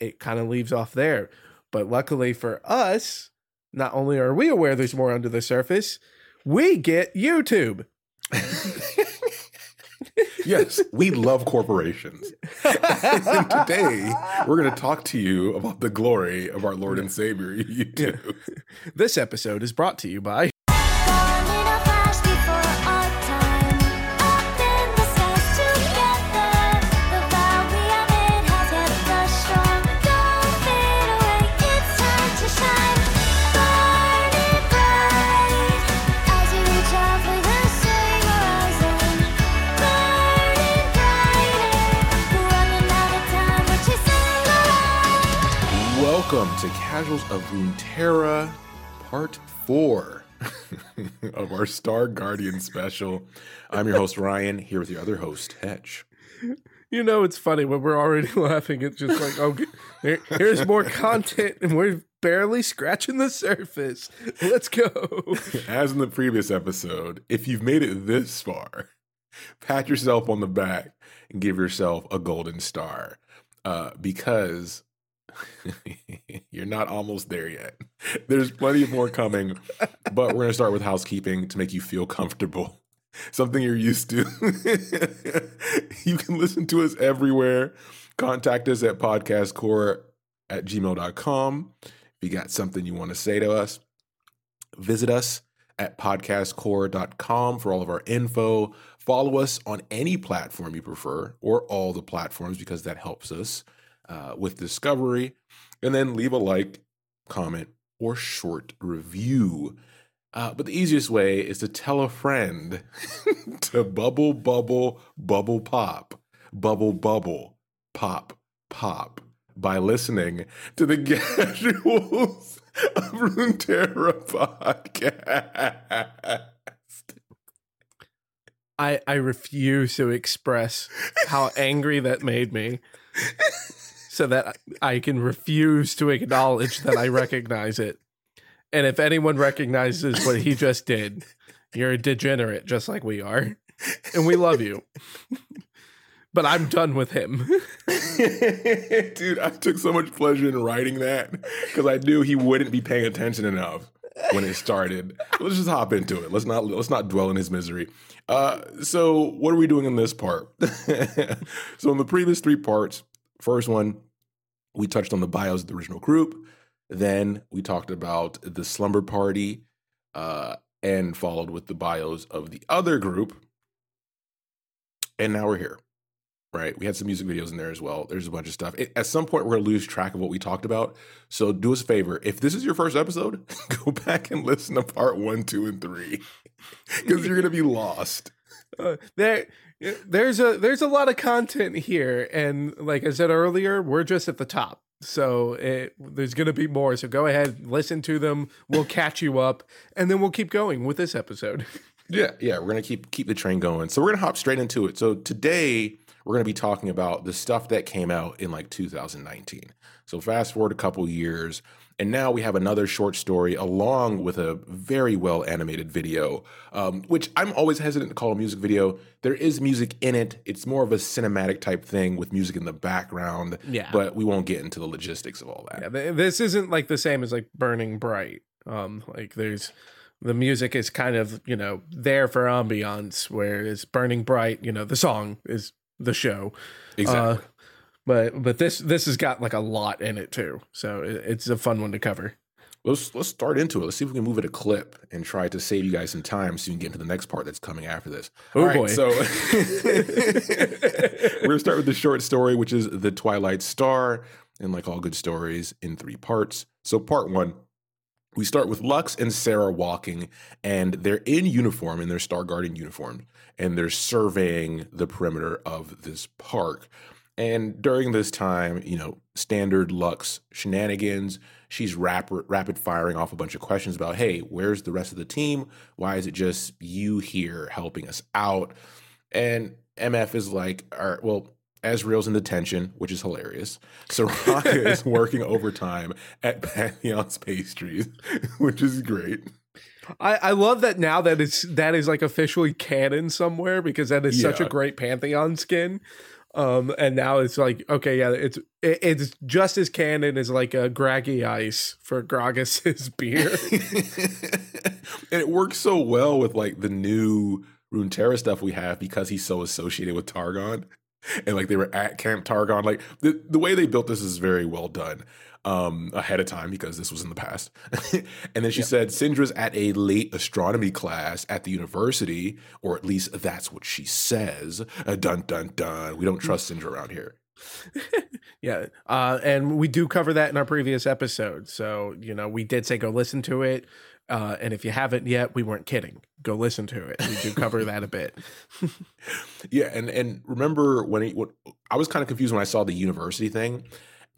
it kind of leaves off there. But luckily for us, not only are we aware there's more under the surface, we get YouTube. yes, we love corporations. and today, we're going to talk to you about the glory of our Lord and Savior, YouTube. This episode is brought to you by To Casuals of Runeterra, Part 4 of our Star Guardian special. I'm your host, Ryan, here with your other host, Hedge. You know, it's funny when we're already laughing. It's just like, oh, here, here's more content, and we're barely scratching the surface. Let's go. As in the previous episode, if you've made it this far, pat yourself on the back and give yourself a golden star uh, because you're not almost there yet. There's plenty more coming, but we're going to start with housekeeping to make you feel comfortable. Something you're used to. you can listen to us everywhere. Contact us at podcastcore at gmail.com. If you got something you want to say to us, visit us at podcastcore.com for all of our info. Follow us on any platform you prefer or all the platforms because that helps us uh, with discovery. And then leave a like, comment, or short review. Uh, but the easiest way is to tell a friend to bubble, bubble, bubble, pop, bubble, bubble, pop, pop by listening to the Casuals of Runeterra podcast. I, I refuse to express how angry that made me so that I can refuse to acknowledge that I recognize it. And if anyone recognizes what he just did, you're a degenerate just like we are. And we love you. but I'm done with him. Dude, I took so much pleasure in writing that because I knew he wouldn't be paying attention enough when it started. Let's just hop into it. Let's not let's not dwell in his misery. Uh, so what are we doing in this part? so in the previous three parts, first one, we touched on the bios of the original group. Then we talked about the slumber party, uh, and followed with the bios of the other group. And now we're here right? We had some music videos in there as well. There's a bunch of stuff. It, at some point, we're going to lose track of what we talked about. So do us a favor. If this is your first episode, go back and listen to part one, two, and three because you're going to be lost. Uh, there there's a there's a lot of content here and like I said earlier, we're just at the top. So it, there's going to be more. So go ahead, listen to them. We'll catch you up and then we'll keep going with this episode. Yeah, yeah, we're to keep keep the train going. So we're to hop straight into it. So today we're to be talking about the stuff that came out in like 2019. So fast forward a couple years, and now we have another short story along with a very well animated video, um, which I'm always hesitant to call a music video. There is music in it. It's more of a cinematic type thing with music in the background. Yeah. But we won't get into the logistics of all that. Yeah, this isn't like the same as like Burning Bright. Um, like there's the music is kind of you know there for ambiance, whereas Burning Bright, you know, the song is the show. Exactly. Uh, but but this this has got like a lot in it too, so it, it's a fun one to cover. let's let's start into it. Let's see if we can move it a clip and try to save you guys some time so you can get into the next part that's coming after this. Oh, All right, boy. So we're gonna start with the short story, which is the Twilight Star, and like all good stories, in three parts. So part one. We start with Lux and Sarah walking, and they're in uniform, in their Star Guardian uniform, and they're surveying the perimeter of this park. And during this time, you know, standard Lux shenanigans. She's rapid, rapid firing off a bunch of questions about, hey, where's the rest of the team? Why is it just you here helping us out? And MF is like, all right, well, Ezreal's in detention, which is hilarious. Soraka is working overtime at Pantheon's Pastries, which is great. I, I love that now that it's that is like officially canon somewhere because that is such a great Pantheon skin. Um, and now it's like, okay, yeah, it's it, it's just as canon as like a Graggy Ice for Gragas's beer. and it works so well with like the new Runeterra stuff we have because he's so associated with Targon. And like they were at Camp Targon. Like the, the way they built this is very well done um ahead of time because this was in the past. and then she said Syndra's at a late astronomy class at the university, or at least that's what she says. Uh, dun dun dun. We don't trust Syndra around here. yeah, uh, and we do cover that in our previous episode. So you know, we did say go listen to it. Uh, and if you haven't yet, we weren't kidding. Go listen to it. We do cover that a bit. Yeah, and and remember when he, what I was kind of confused when I saw the university thing,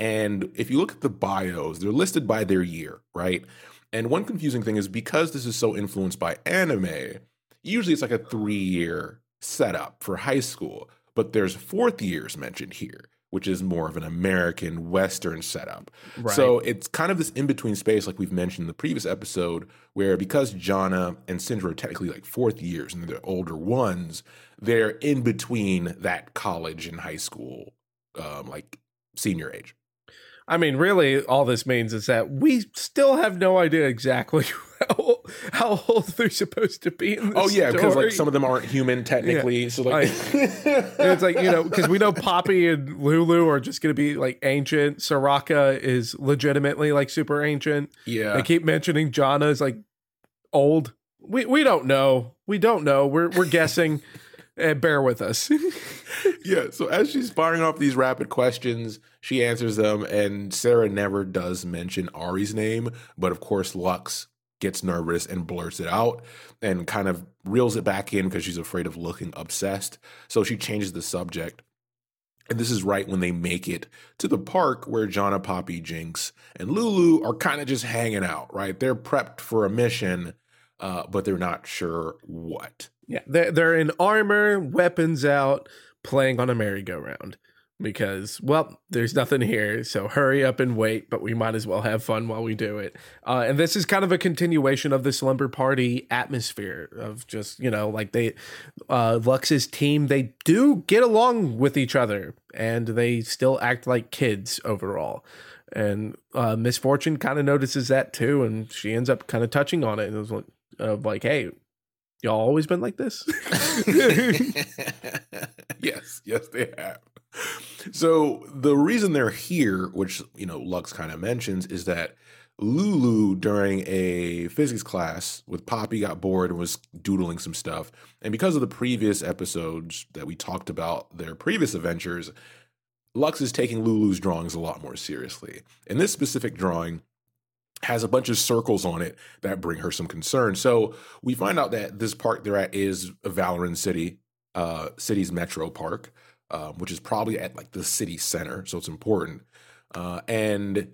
and if you look at the bios, they're listed by their year, right? And one confusing thing is because this is so influenced by anime, usually it's like a three year setup for high school, but there's fourth years mentioned here, which is more of an American Western setup. Right. So it's kind of this in between space, like we've mentioned in the previous episode, where because Janna and Syndra are technically like fourth years and they're older ones, they're in between that college and high school, um, like senior age. I mean, really, all this means is that we still have no idea exactly how, how old they're supposed to be in this Oh yeah, because like some of them aren't human technically. So like, And it's like, you know, because we know Poppy and Lulu are just going to be like ancient. Soraka is legitimately like super ancient. yeah, They keep mentioning Janna is like old. We we don't know. We don't know. We're we're guessing. And bear with us. yeah. So as she's firing off these rapid questions, she answers them, and Sarah never does mention Ahri's name, but of course Lux gets nervous and blurts it out and kind of reels it back in because she's afraid of looking obsessed. So she changes the subject. And this is right when they make it to the park where Janna, Poppy, Jinx, and Lulu are kind of just hanging out, right? They're prepped for a mission, uh, but they're not sure what. Yeah, they're, they're in armor, weapons out, playing on a merry-go-round because, well, there's nothing here. So hurry up and wait, but we might as well have fun while we do it. Uh, and this is kind of a continuation of the slumber party atmosphere of just, you know, like they, uh, Lux's team, they do get along with each other and they still act like kids overall. And uh, Miss Fortune kind of notices that too, and she ends up kind of touching on it. And was like, of like, hey, y'all always been like this? yes, yes, they have. So the reason they're here, which you know Lux kind of mentions, is that Lulu during a physics class with Poppy got bored and was doodling some stuff, and because of the previous episodes that we talked about their previous adventures, Lux is taking Lulu's drawings a lot more seriously. In this specific drawing has a bunch of circles on it that bring her some concern. So we find out that this park they're at is Valoran City, uh, city's metro park, um, which is probably at like the city center, so it's important. Uh, and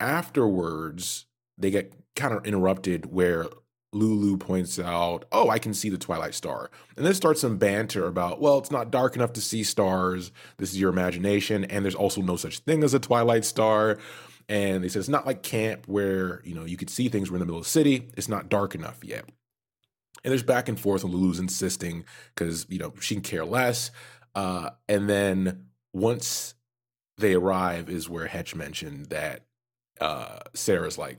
afterwards, they get kind of interrupted where Lulu points out, "Oh, I can see the Twilight Star," and then starts some banter about, "Well, it's not dark enough to see stars. This is your imagination, and there's also no such thing as a Twilight Star." And they said it's not like camp where you know you could see things. We're in the middle of the city. It's not dark enough yet. And there's back and forth, and Lulu's insisting because you know she can care less. Uh, and then once they arrive, is where Hetch mentioned that uh, Sarah's like,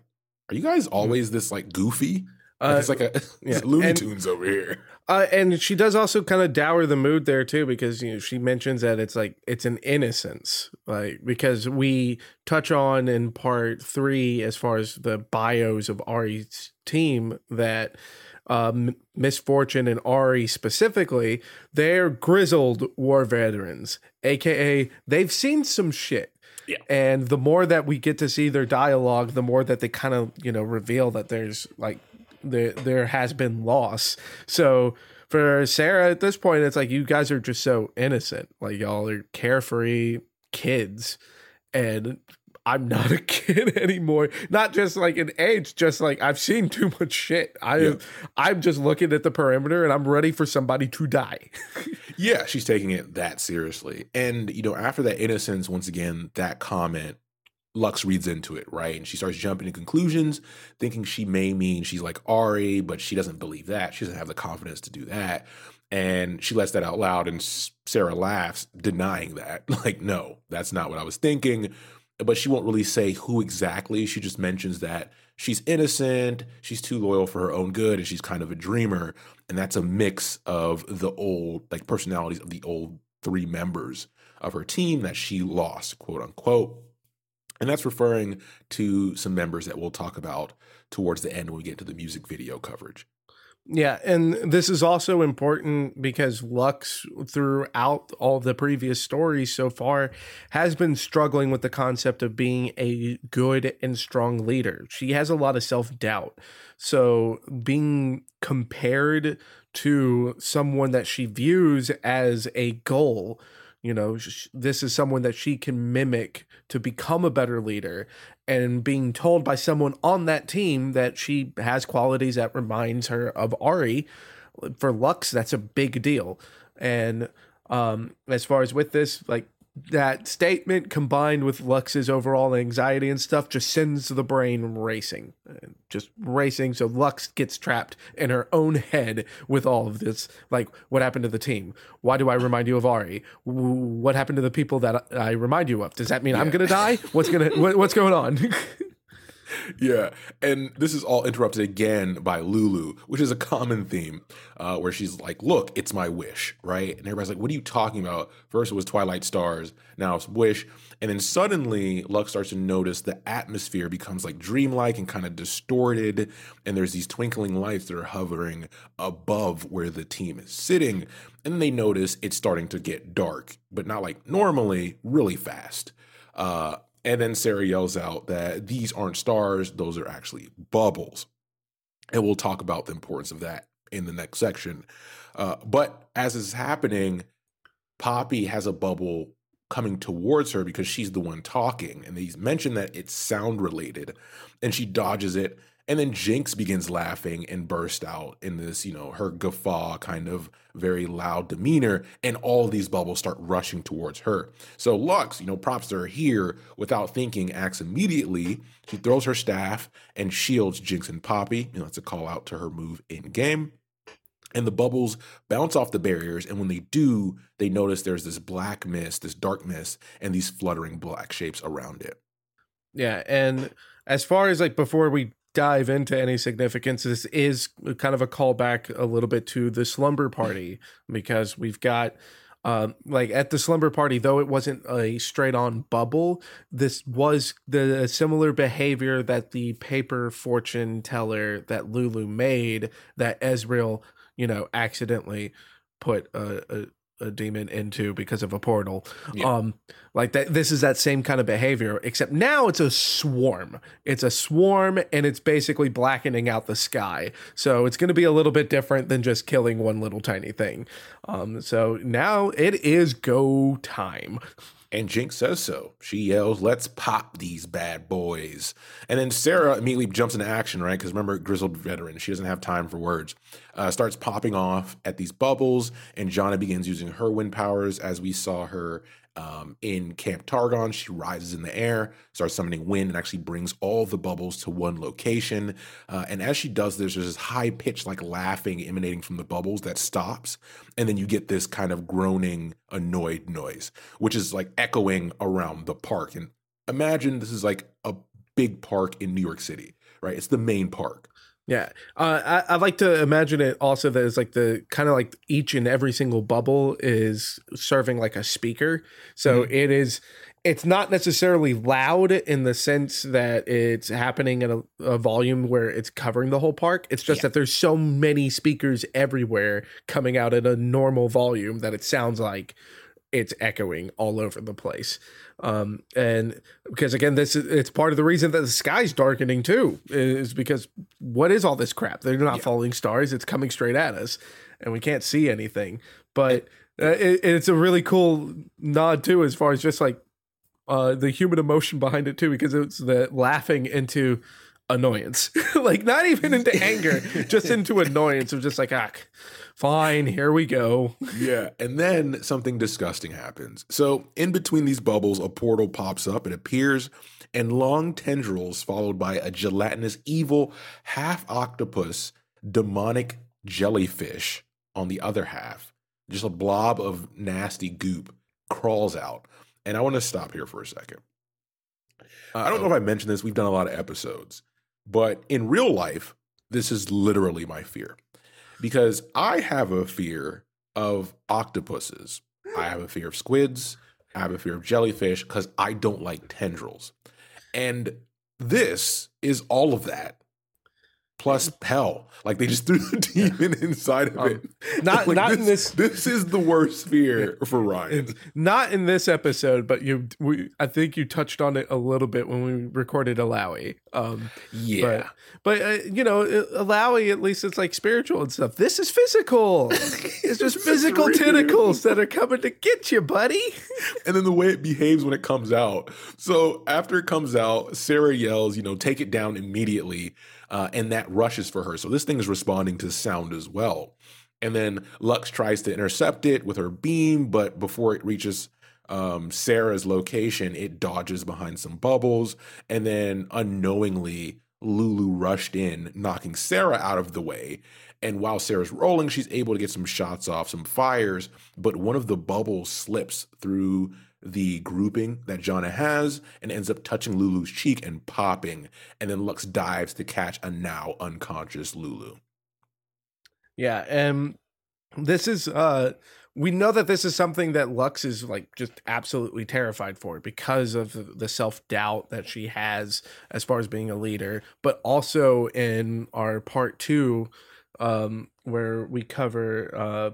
"Are you guys always this like goofy?" Uh, it's like a yeah, Looney and- Tunes over here. Uh, and she does also kind of dour the mood there too, because you know she mentions that it's like it's an innocence, like because we touch on in part three as far as the bios of Ahri's team that um, Miss Fortune and Ahri specifically, they're grizzled war veterans, aka they've seen some shit. Yeah. And the more that we get to see their dialogue, the more that they kind of, you know, reveal that there's like there there has been loss. So for Sarah at this point, it's like you guys are just so innocent. Like y'all are carefree kids. And I'm not a kid anymore. Not just like in age, just like I've seen too much shit. I Yeah. I'm just looking at the perimeter and I'm ready for somebody to die. Yeah, she's taking it that seriously. And, you know, after that innocence, once again, that comment, Lux reads into it, right? And she starts jumping to conclusions, thinking she may mean she's like Ahri, but she doesn't believe that. She doesn't have the confidence to do that. And she lets that out loud, and Sarah laughs, denying that. Like, no, that's not what I was thinking. But she won't really say who exactly. She just mentions that she's innocent, she's too loyal for her own good, and she's kind of a dreamer. And that's a mix of the old, like, personalities of the old three members of her team that she lost, quote unquote. And that's referring to some members that we'll talk about towards the end when we get to the music video coverage. Yeah, and this is also important because Lux, throughout all the previous stories so far, has been struggling with the concept of being a good and strong leader. She has a lot of self doubt. So, being compared to someone that she views as a goal, you know, sh- this is someone that she can mimic to become a better leader. And being told by someone on that team that she has qualities that reminds her of Ahri for Lux that's a big deal. And um as far as with this like that statement combined with Lux's overall anxiety and stuff just sends the brain racing just racing so Lux gets trapped in her own head with all of this like what happened to the team? Why do I remind you of Ahri? What happened to the people that I remind you of? Does that mean I'm gonna die? What's gonna what, what's going on Yeah, and this is all interrupted again by Lulu, which is a common theme, uh, where she's like, "Look, it's my wish," right? And everybody's like, "What are you talking about?" First it was Twilight Stars, now it's Wish, and then suddenly Lux starts to notice the atmosphere becomes like dreamlike and kind of distorted, and there's these twinkling lights that are hovering above where the team is sitting, and they notice it's starting to get dark, but not like normally, really fast. Uh, and then Sarah yells out that these aren't stars, those are actually bubbles. And we'll talk about the importance of that in the next section. Uh, but as is happening, Poppy has a bubble coming towards her because she's the one talking. And he's mentioned that it's sound related. And she dodges it. And then Jinx begins laughing and burst out in this, you know, her guffaw kind of very loud demeanor. And all these bubbles start rushing towards her. So Lux, you know, props to her here without thinking, acts immediately. She throws her staff and shields Jinx and Poppy. You know, that's a call out to her move in game. And the bubbles bounce off the barriers. And when they do, they notice there's this black mist, this dark mist, and these fluttering black shapes around it. Yeah, and as far as like before we dive into any significance, this is kind of a callback a little bit to the slumber party because we've got um like at the slumber party though it wasn't a straight on bubble this was the similar behavior that the paper fortune teller that lulu made that ezreal you know accidentally put a, a a demon into because of a portal. Yeah. um like that this is that same kind of behavior except now it's a swarm. It's a swarm and it's basically blackening out the sky. So it's going to be a little bit different than just killing one little tiny thing. Um so now it is go time And Jinx says so. She yells, Let's pop these bad boys. And then Sarah immediately jumps into action, right? Because remember, grizzled veteran, she doesn't have time for words. Uh, starts popping off at these bubbles, and Janna begins using her wind powers as we saw her um, in Camp Targon. She rises in the air, starts summoning wind, and actually brings all the bubbles to one location. Uh, and as she does this, there's this high pitched, like laughing emanating from the bubbles that stops. And then you get this kind of groaning, annoyed noise, which is like echoing around the park. And imagine this is like a big park in New York City, right? It's the main park. Yeah, uh, I I like to imagine it also that it's like the kind of like each and every single bubble is serving like a speaker, so it is. It's not necessarily loud in the sense that it's happening at a, a volume where it's covering the whole park. It's just Yeah. that there's so many speakers everywhere coming out at a normal volume that it sounds like it's echoing all over the place. Um and because again this is it's part of the reason that the sky's darkening too is because what is all this crap? They're not Yeah. falling stars. It's coming straight at us and we can't see anything. But uh, it, it's a really cool nod too as far as just like uh the human emotion behind it too because it's the laughing into annoyance. Like not even into anger just into annoyance of just like ah fine here we go Yeah. And then something disgusting happens. So, in between these bubbles, a portal pops up, it appears, and long tendrils, followed by a gelatinous, evil, half octopus, demonic jellyfish, on the other half, just a blob of nasty goop crawls out. And I want to stop here for a second. I don't know if I mentioned this. We've done a lot of episodes, but in real life, this is literally my fear because I have a fear of octopuses. I have a fear of squids. I have a fear of jellyfish because I don't like tendrils. And this is all of that. Plus hell, like they just threw the demon inside of Um, it. not- Like, not in this- This is the worst fear for Ryan. Not in this episode, but you. We, I think you touched on it a little bit when we recorded Alawi. Um, Yeah, but uh, you know, Alawi at least it's like spiritual and stuff. This is physical. It's just physical real. tentacles that are coming to get you, buddy. and then the way it behaves when it comes out. So after it comes out, Sarah yells, you know, take it down immediately. Uh, and that rushes for her. So this thing is responding to sound as well. And then Lux tries to intercept it with her beam, but before it reaches um, Sarah's location, it dodges behind some bubbles. And then unknowingly, Lulu rushed in, knocking Sarah out of the way. And while Sarah's rolling, she's able to get some shots off, some fires, but one of the bubbles slips through the grouping that Janna has and ends up touching Lulu's cheek and popping. And then Lux dives to catch a now unconscious Lulu. Yeah, and this is uh we know that this is something that Lux is like just absolutely terrified for because of the self-doubt that she has as far as being a leader, but also in our part 2 um where we cover uh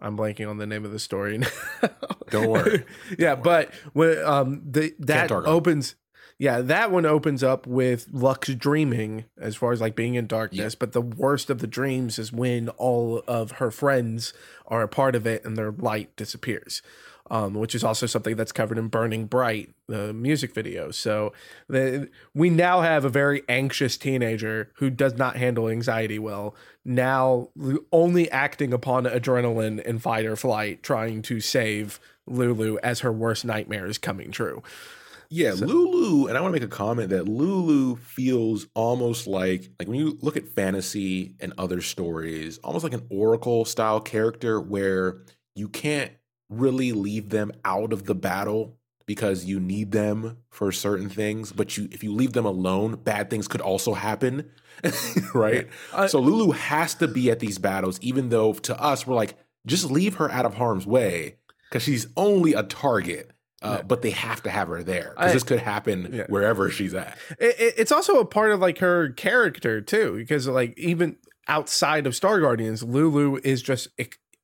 I'm blanking on the name of the story. Don't worry. yeah, but when um the that opens yeah, that one opens up with Lux dreaming as far as like being in darkness, but the worst of the dreams is when all of her friends are a part of it and their light disappears. Um, which is also something that's covered in Burning Bright, the music video. So the, we now have a very anxious teenager who does not handle anxiety well, now only acting upon adrenaline and fight or flight, trying to save Lulu as her worst nightmare is coming true. Yeah, Lulu, and I want to make a comment that Lulu feels almost like like when you look at fantasy and other stories, almost like an oracle style character where you can't really leave them out of the battle because you need them for certain things, but you if you leave them alone, bad things could also happen. right? Uh, so Lulu has to be at these battles even though to us we're like just leave her out of harm's way cuz she's only a target. Uh, But they have to have her there because this could happen Yeah. wherever she's at. it, it- it's also a part of like her character too because like even outside of star guardians lulu is just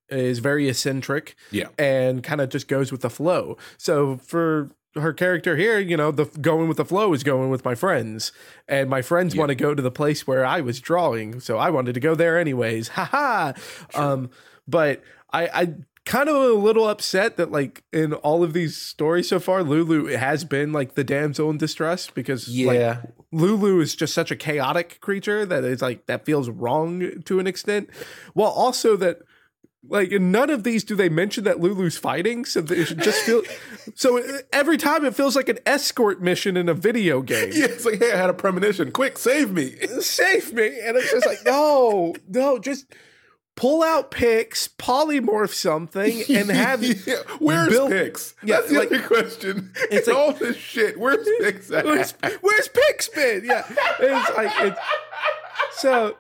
is very eccentric Yeah. and kind of just goes with the flow so for her character here you know the going with the flow is going with my friends and my friends Yeah. want to go to the place where i was drawing so i wanted to go there anyways haha um but i i kind of a little upset that like in all of these stories so far lulu has been like the damsel in distress because like, Lulu is just such a chaotic creature that it's like that feels wrong to an extent. While also that like none of these do they mention that Lulu's fighting, so it just feel so every time it feels like an escort mission in a video game. yeah, it's like, hey, I had a premonition. Quick, save me. Save me, and it's just like no, no, just pull out Pix, polymorph something, and have yeah. Where's Bill- Pix? Yeah, That's the like- other question. It's like- all this shit. Where's Pix? at? where's, where's Pix been? Yeah, it's like it's so.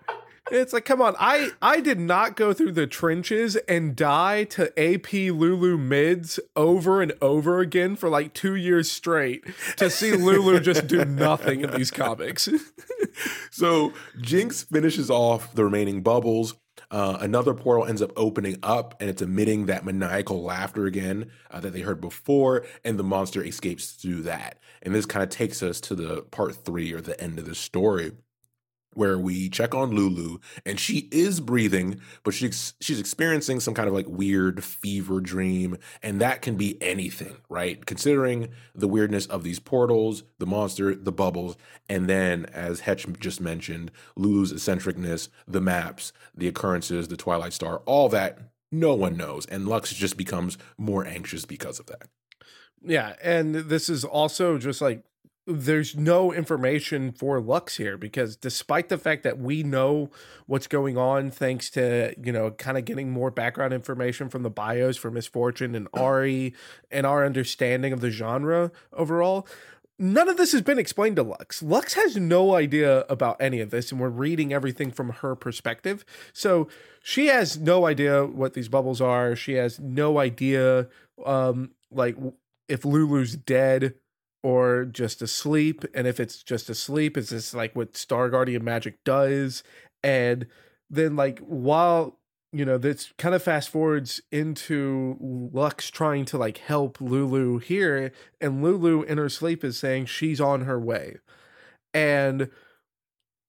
It's like, come on! I I did not go through the trenches and die to AP Lulu mids over and over again for like two years straight to see Lulu just do nothing in these comics. So Jinx finishes off the remaining bubbles. Uh, another portal ends up opening up and it's emitting that maniacal laughter again uh, that they heard before, and the monster escapes through that. And this kind of takes us to the part three or the end of the story. Where we check on Lulu and she is breathing, but she's she's experiencing some kind of like weird fever dream, and that can be anything, right? Considering the weirdness of these portals, the monster, the bubbles, and then, as Hetch just mentioned, Lulu's eccentricness, the maps, the occurrences, the Twilight Star, all that no one knows. And Lux just becomes more anxious because of that. yeah, and this is also just like there's no information for Lux here because despite the fact that we know what's going on thanks to, you know, kind of getting more background information from the bios for Miss Fortune and Ahri and our understanding of the genre overall, none of this has been explained to Lux. Lux has no idea about any of this and we're reading everything from her perspective. So she has no idea what these bubbles are. She has no idea um like if Lulu's dead or just asleep. And if it's just asleep, is this like what Star Guardian magic does? And then, like, while you know, this kind of fast forwards into Lux trying to like help Lulu here, and Lulu in her sleep is saying she's on her way. And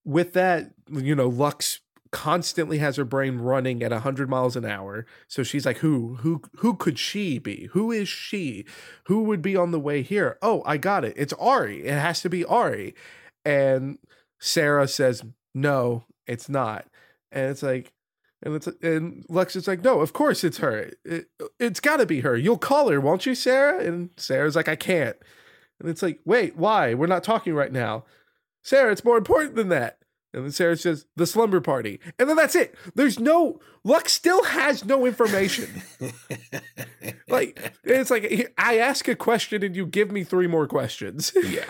with that, you know, Lux constantly has her brain running at 100 miles an hour. So she's like who who who could she be? Who is she? Who would be on the way here? Oh i got it. It's Ahri. It has to be Ahri. And sarah says no it's not. And it's like and it's and lex is like no of course it's her. It, it's got to be her. You'll call her won't you sarah? And sarah's like i can't. And it's like wait why? We're not talking right now. Sarah it's more important than that and then Sarah says, the slumber party. And then that's it. There's no, Lux still has no information. like, it's like, I ask a question and you give me three more questions. yeah.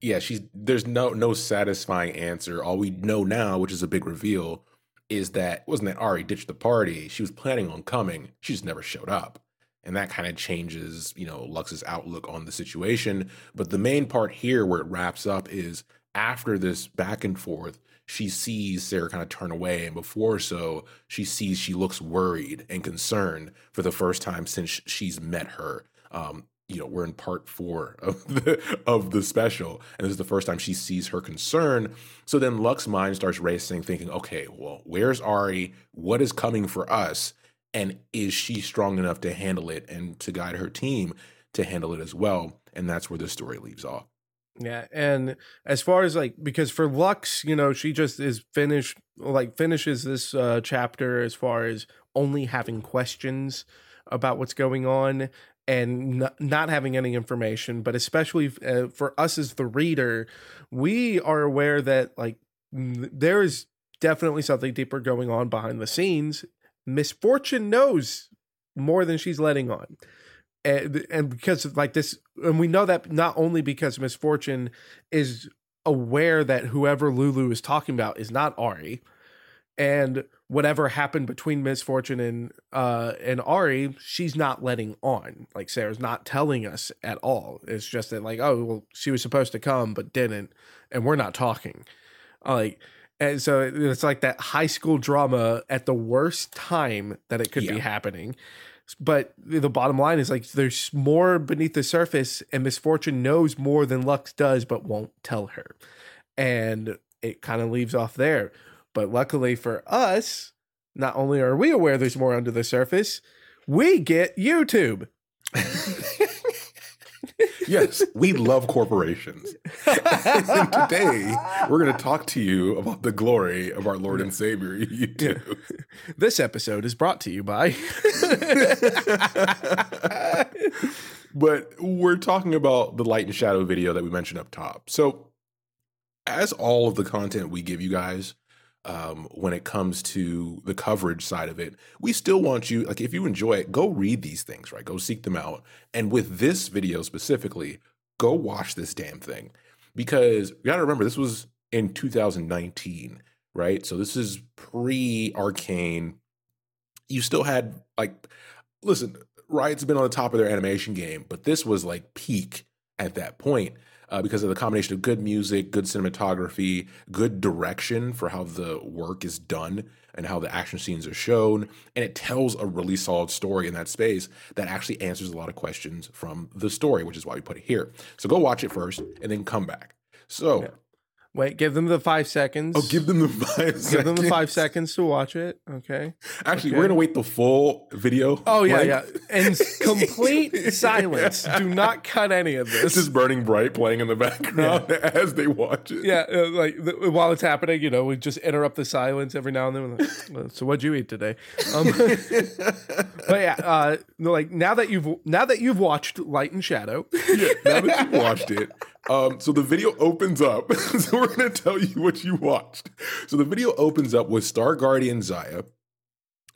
Yeah, she's there's no no satisfying answer. All we know now, which is a big reveal, is that wasn't that Ahri ditched the party. She was planning on coming. She just never showed up. And that kind of changes, you know, Lux's outlook on the situation. But the main part here where it wraps up is after this back and forth, she sees Sarah kind of turn away. And before so, she sees she looks worried and concerned for the first time since she's met her. Um, you know, we're in part four of the of the special, and this is the first time she sees her concern. So then Lux's mind starts racing, thinking, okay, well, where's Ahri? What is coming for us? And is she strong enough to handle it and to guide her team to handle it as well? And that's where the story leaves off. Yeah, and as far as like because for Lux, you know, she just is finished like finishes this uh chapter as far as only having questions about what's going on and n- not having any information, but especially uh, for us as the reader, we are aware that like there is definitely something deeper going on behind the scenes. Miss Fortune knows more than she's letting on and, and because of like this and we know that not only because Miss Fortune is aware that whoever lulu is talking about is not Ahri and whatever happened between Miss Fortune and uh and Ahri she's not letting on. Like sarah's not telling us at all. It's just that like oh well she was supposed to come but didn't and we're not talking. Like and so it's like that high school drama at the worst time that it could Yeah. be happening but the bottom line is like there's more beneath the surface and Miss Fortune knows more than lux does but won't tell her. And it kind of leaves off there. But luckily for us not only are we aware there's more under the surface we get youtube Yes, we love corporations. and today, we're going to talk to you about the glory of our Lord and Savior, this episode is brought to you by but we're talking about the light and shadow video that we mentioned up top. So, as all of the content we give you guys, um, when it comes to the coverage side of it, we still want you, like, if you enjoy it, go read these things, right? Go seek them out. And with this video specifically, go watch this damn thing. Because you gotta remember, this was in 2019, right? So, this is pre Arcane. You still had, like, listen, Riot's been on the top of their animation game, but this was like peak at that point uh, because of the combination of good music, good cinematography, good direction for how the work is done and how the action scenes are shown. And it tells a really solid story in that space that actually answers a lot of questions from the story, which is why we put it here. So go watch it first and then come back. So, Yeah. Wait give them the five seconds oh, give them the five give them the five seconds. seconds to watch it okay Actually, Okay. we're going to wait the full video. Oh yeah, yeah. And complete silence. Do not cut any of this. this. is burning bright playing in the background as they watch it. yeah, uh, like the, while it's happening, you know, we just interrupt the silence every now and then. Like, "Well, so what'd you eat today? Um, but yeah, uh, like now that you've now that you've watched Light and Shadow, yeah, now that you've watched it, Um, so the video opens up. so we're gonna tell you what you watched. So the video opens up with Star Guardian Xayah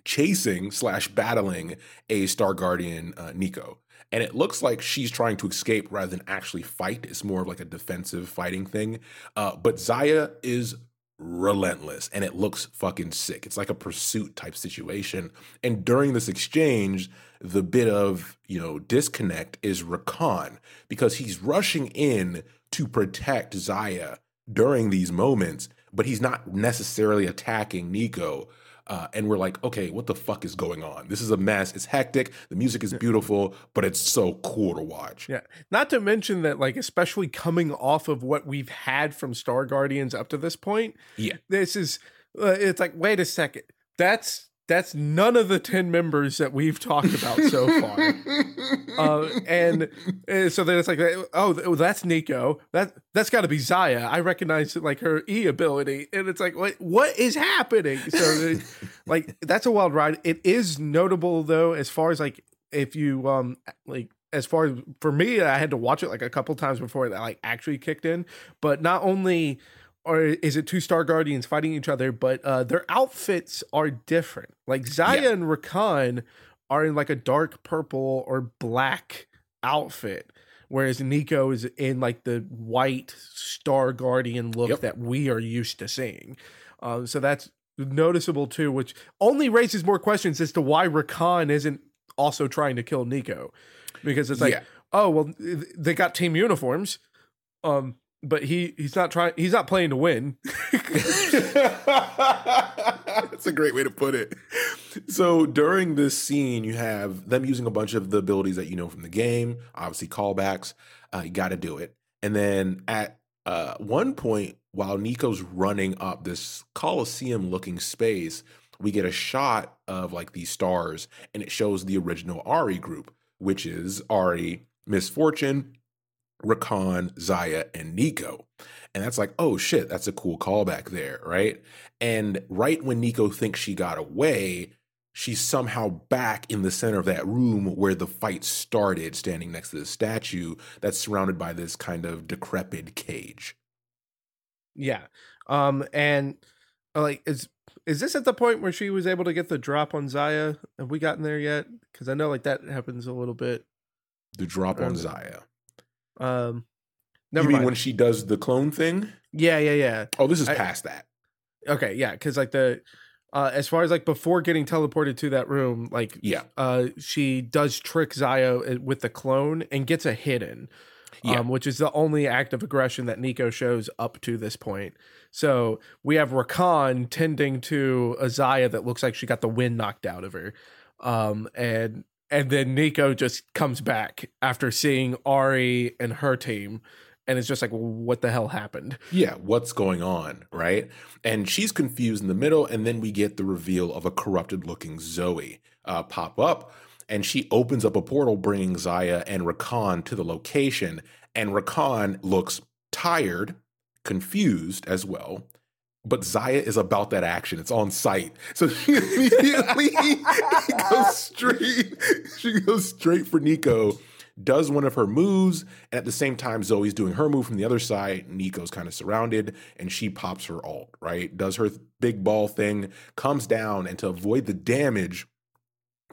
chasing slash battling a Star Guardian uh, Neeko. And it looks like she's trying to escape rather than actually fight. It's more of like a defensive fighting thing. Uh, but Xayah is relentless and it looks fucking sick. It's like a pursuit type situation. And during this exchange, the bit of, you know, disconnect is Rakan because he's rushing in to protect Xayah during these moments, but he's not necessarily attacking Neeko. Uh, and we're like, okay, what the fuck is going on? This is a mess. It's hectic. The music is beautiful, but it's so cool to watch. Yeah. Not to mention that, like, especially coming off of what we've had from Star Guardians up to this point, Yeah. this is, uh, it's like, wait a second. That's, that's none of the 10 members that we've talked about so far. uh, and uh, so then it's like, oh, oh, that's Neeko. That that's got to be Xayah. I recognize like her E ability, and it's like, what what is happening? So, like, that's a wild ride. It is notable though, as far as like if you um like as far as for me, I had to watch it like a couple times before that like actually kicked in. But not only or is it two Star Guardians fighting each other, but uh, their outfits are different. Like Xayah Yeah. and Rakan are in like a dark purple or black outfit, whereas Neeko is in like the white Star Guardian look Yep. that we are used to seeing. Uh, so that's noticeable too, which only raises more questions as to why Rakan isn't also trying to kill Neeko, because it's like, Yeah. oh well, they got team uniforms, um, but he he's not trying, he's not playing to win. That's a great way to put it. So during this scene, you have them using a bunch of the abilities that you know from the game, obviously callbacks. Uh, you got to do it. And then at uh, one point, while Neeko's running up this Coliseum looking space, we get a shot of like these stars, and it shows the original Ahri group, which is Ahri, Misfortune, Rakan, Xayah, and Neeko. And that's like, oh shit, that's a cool callback there, right? And right when Neeko thinks she got away, she's somehow back in the center of that room where the fight started, standing next to the statue that's surrounded by this kind of decrepit cage. Yeah. Um and like is is this at the point where she was able to get the drop on Xayah? Have we gotten there yet? Cuz I know like that happens a little bit. The drop on Xayah. Um never you mean mind. when she does the clone thing? yeah, yeah, yeah. Oh, this is I- past that. Okay, yeah, cuz like the uh as far as like before getting teleported to that room, like Yeah. uh she does trick Xayah uh, with the clone and gets a hidden. Yeah. Um, which is the only act of aggression that Neeko shows up to this point. So we have Rakan tending to a Xayah that looks like she got the wind knocked out of her. Um, and and then Neeko just comes back after seeing Ahri and her team and it's just like what the hell happened? Yeah, what's going on, right? And she's confused in the middle, and then we get the reveal of a corrupted looking Zoe uh, pop up, and she opens up a portal, bringing Xayah and Rakan to the location. And Rakan looks tired, confused as well. But Xayah is about that action. It's on site. So she immediately goes straight. She goes straight for Neeko, does one of her moves, and at the same time, Zoe's doing her move from the other side. Neeko's kind of surrounded, and she pops her alt, right? Does her big ball thing, comes down, and to avoid the damage,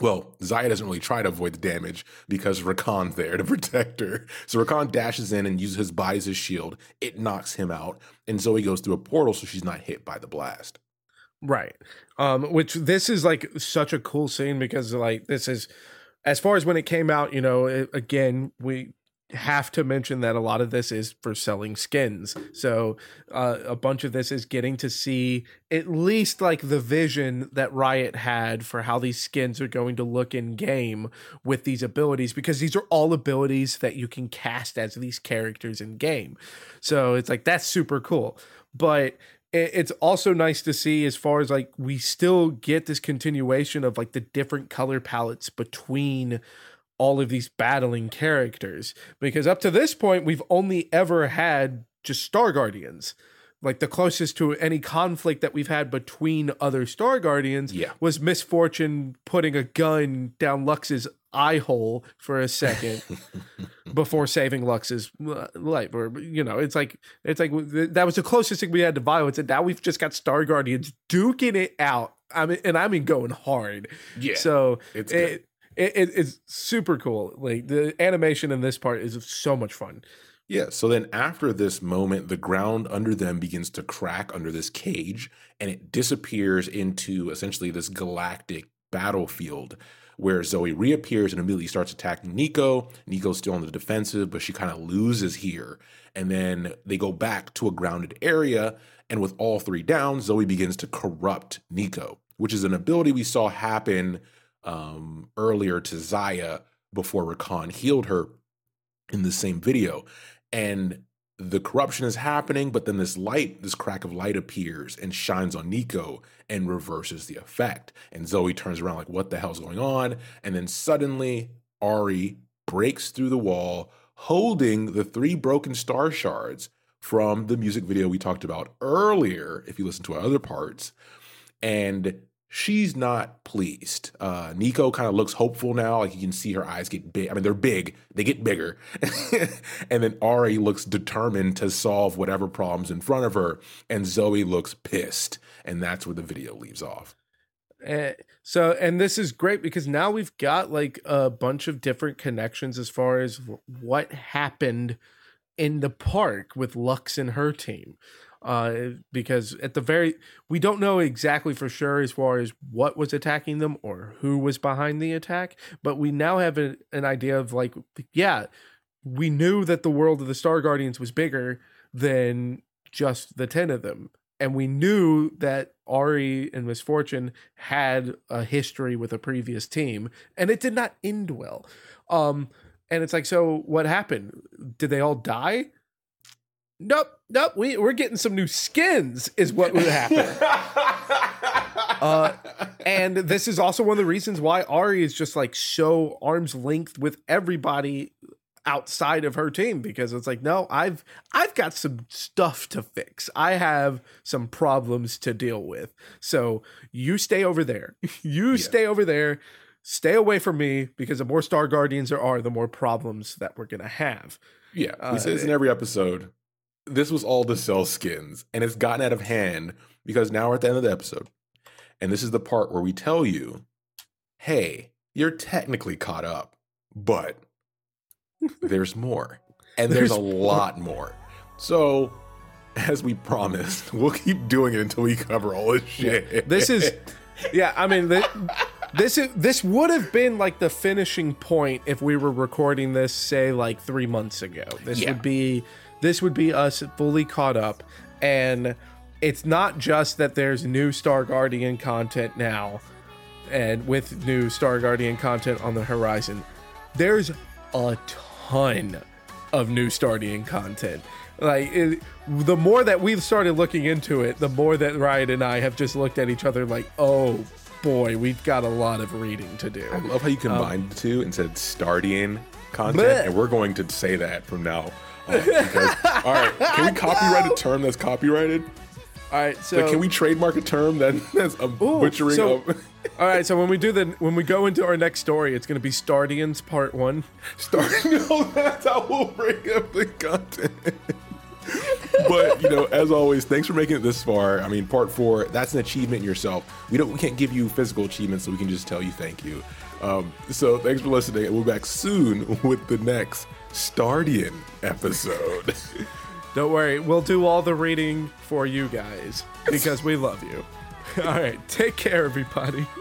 well, Xayah doesn't really try to avoid the damage because Rakan's there to protect her. So Rakan dashes in and uses his body as his shield. It knocks him out, and Zoe goes through a portal so she's not hit by the blast. Right. Um, which this is like such a cool scene because like this is as far as when it came out, you know, it, again, we have to mention that a lot of this is for selling skins. So uh, a bunch of this is getting to see at least like the vision that Riot had for how these skins are going to look in game with these abilities because these are all abilities that you can cast as these characters in game. So it's like that's super cool. But it's also nice to see as far as like we still get this continuation of like the different color palettes between all of these battling characters because up to this point we've only ever had just star guardians like the closest to any conflict that we've had between other star guardians Yeah. was Miss Fortune putting a gun down lux's eye hole for a second before saving Lux's uh, life. Or you know, it's like it's like that was the closest thing we had to violence, and now we've just got Star Guardians duking it out. I mean, and I mean going hard. Yeah. So It's it, it, it it's super cool. Like the animation in this part is so much fun. Yeah. So then after this moment, the ground under them begins to crack under this cage and it disappears into essentially this galactic battlefield where Zoe reappears and immediately starts attacking Neeko. Neeko's still on the defensive, but she kind of loses here. And then they go back to a grounded area. And with all three down, Zoe begins to corrupt Neeko, which is an ability we saw happen um, earlier to Xayah before Rakan healed her in the same video. And the corruption is happening, but then this light, this crack of light appears and shines on Neeko and reverses the effect. And Zoe turns around, like, what the hell's going on? And then suddenly, Ahri breaks through the wall, holding the three broken star shards from the music video we talked about earlier, if you listen to our other parts. And she's not pleased. Uh, Neeko kind of looks hopeful now. Like you can see her eyes get big. I mean, they're big, they get bigger. and then Ahri looks determined to solve whatever problems in front of her. And Zoe looks pissed. And that's where the video leaves off. Uh, so, and this is great because now we've got like a bunch of different connections as far as what happened in the park with Lux and her team. Uh, because at the very, we don't know exactly for sure as far as what was attacking them or who was behind the attack, but we now have a, an idea of like, yeah, we knew that the world of the Star Guardians was bigger than just the 10 of them. And we knew that Ahri and Miss Fortune had a history with a previous team, and it did not end well. Um, and it's like, so what happened? Did they all die? Nope, nope. We we're getting some new skins, is what would happen. uh, and this is also one of the reasons why Ahri is just like so arm's length with everybody outside of her team because it's like no i've i've got some stuff to fix i have some problems to deal with so you stay over there you stay over there stay away from me because the more star guardians there are the more problems that we're gonna have Yeah, we Uh, say this in every episode. This was all to sell skins, and it's gotten out of hand because now we're at the end of the episode. And this is the part where we tell you, hey, you're technically caught up, but there's more. And there's, There's a lot more. So, as we promised, we'll keep doing it until we cover all this shit. this is yeah i mean th- this is this would have been like the finishing point if we were recording this say like three months ago this Yeah. would be this would be us fully caught up and it's not just that there's new star guardian content now and with new star guardian content on the horizon there's a ton of new Stardian content. Like it, the more that we've started looking into it, the more that Ryan and I have just looked at each other like, "Oh boy, we've got a lot of reading to do." I love how you combined um, the two and said Stardian content, Bleh. and we're going to say that from now on. Because, all right, can we copyright a term that's copyrighted? All right, so Like, can we trademark a term that, that's a Ooh, butchering so- of all right, so when we do the when we go into our next story, it's going to be Stardians Part One. starting? No, that's how we'll break up the content. but you know, as always, thanks for making it this far. I mean, part four, that's an achievement in yourself. We don't, we can't give you physical achievements, so we can just tell you thank you. Um, so thanks for listening, and we'll be back soon with the next Stardian episode. Don't worry, we'll do all the reading for you guys because we love you. All right, take care, everybody.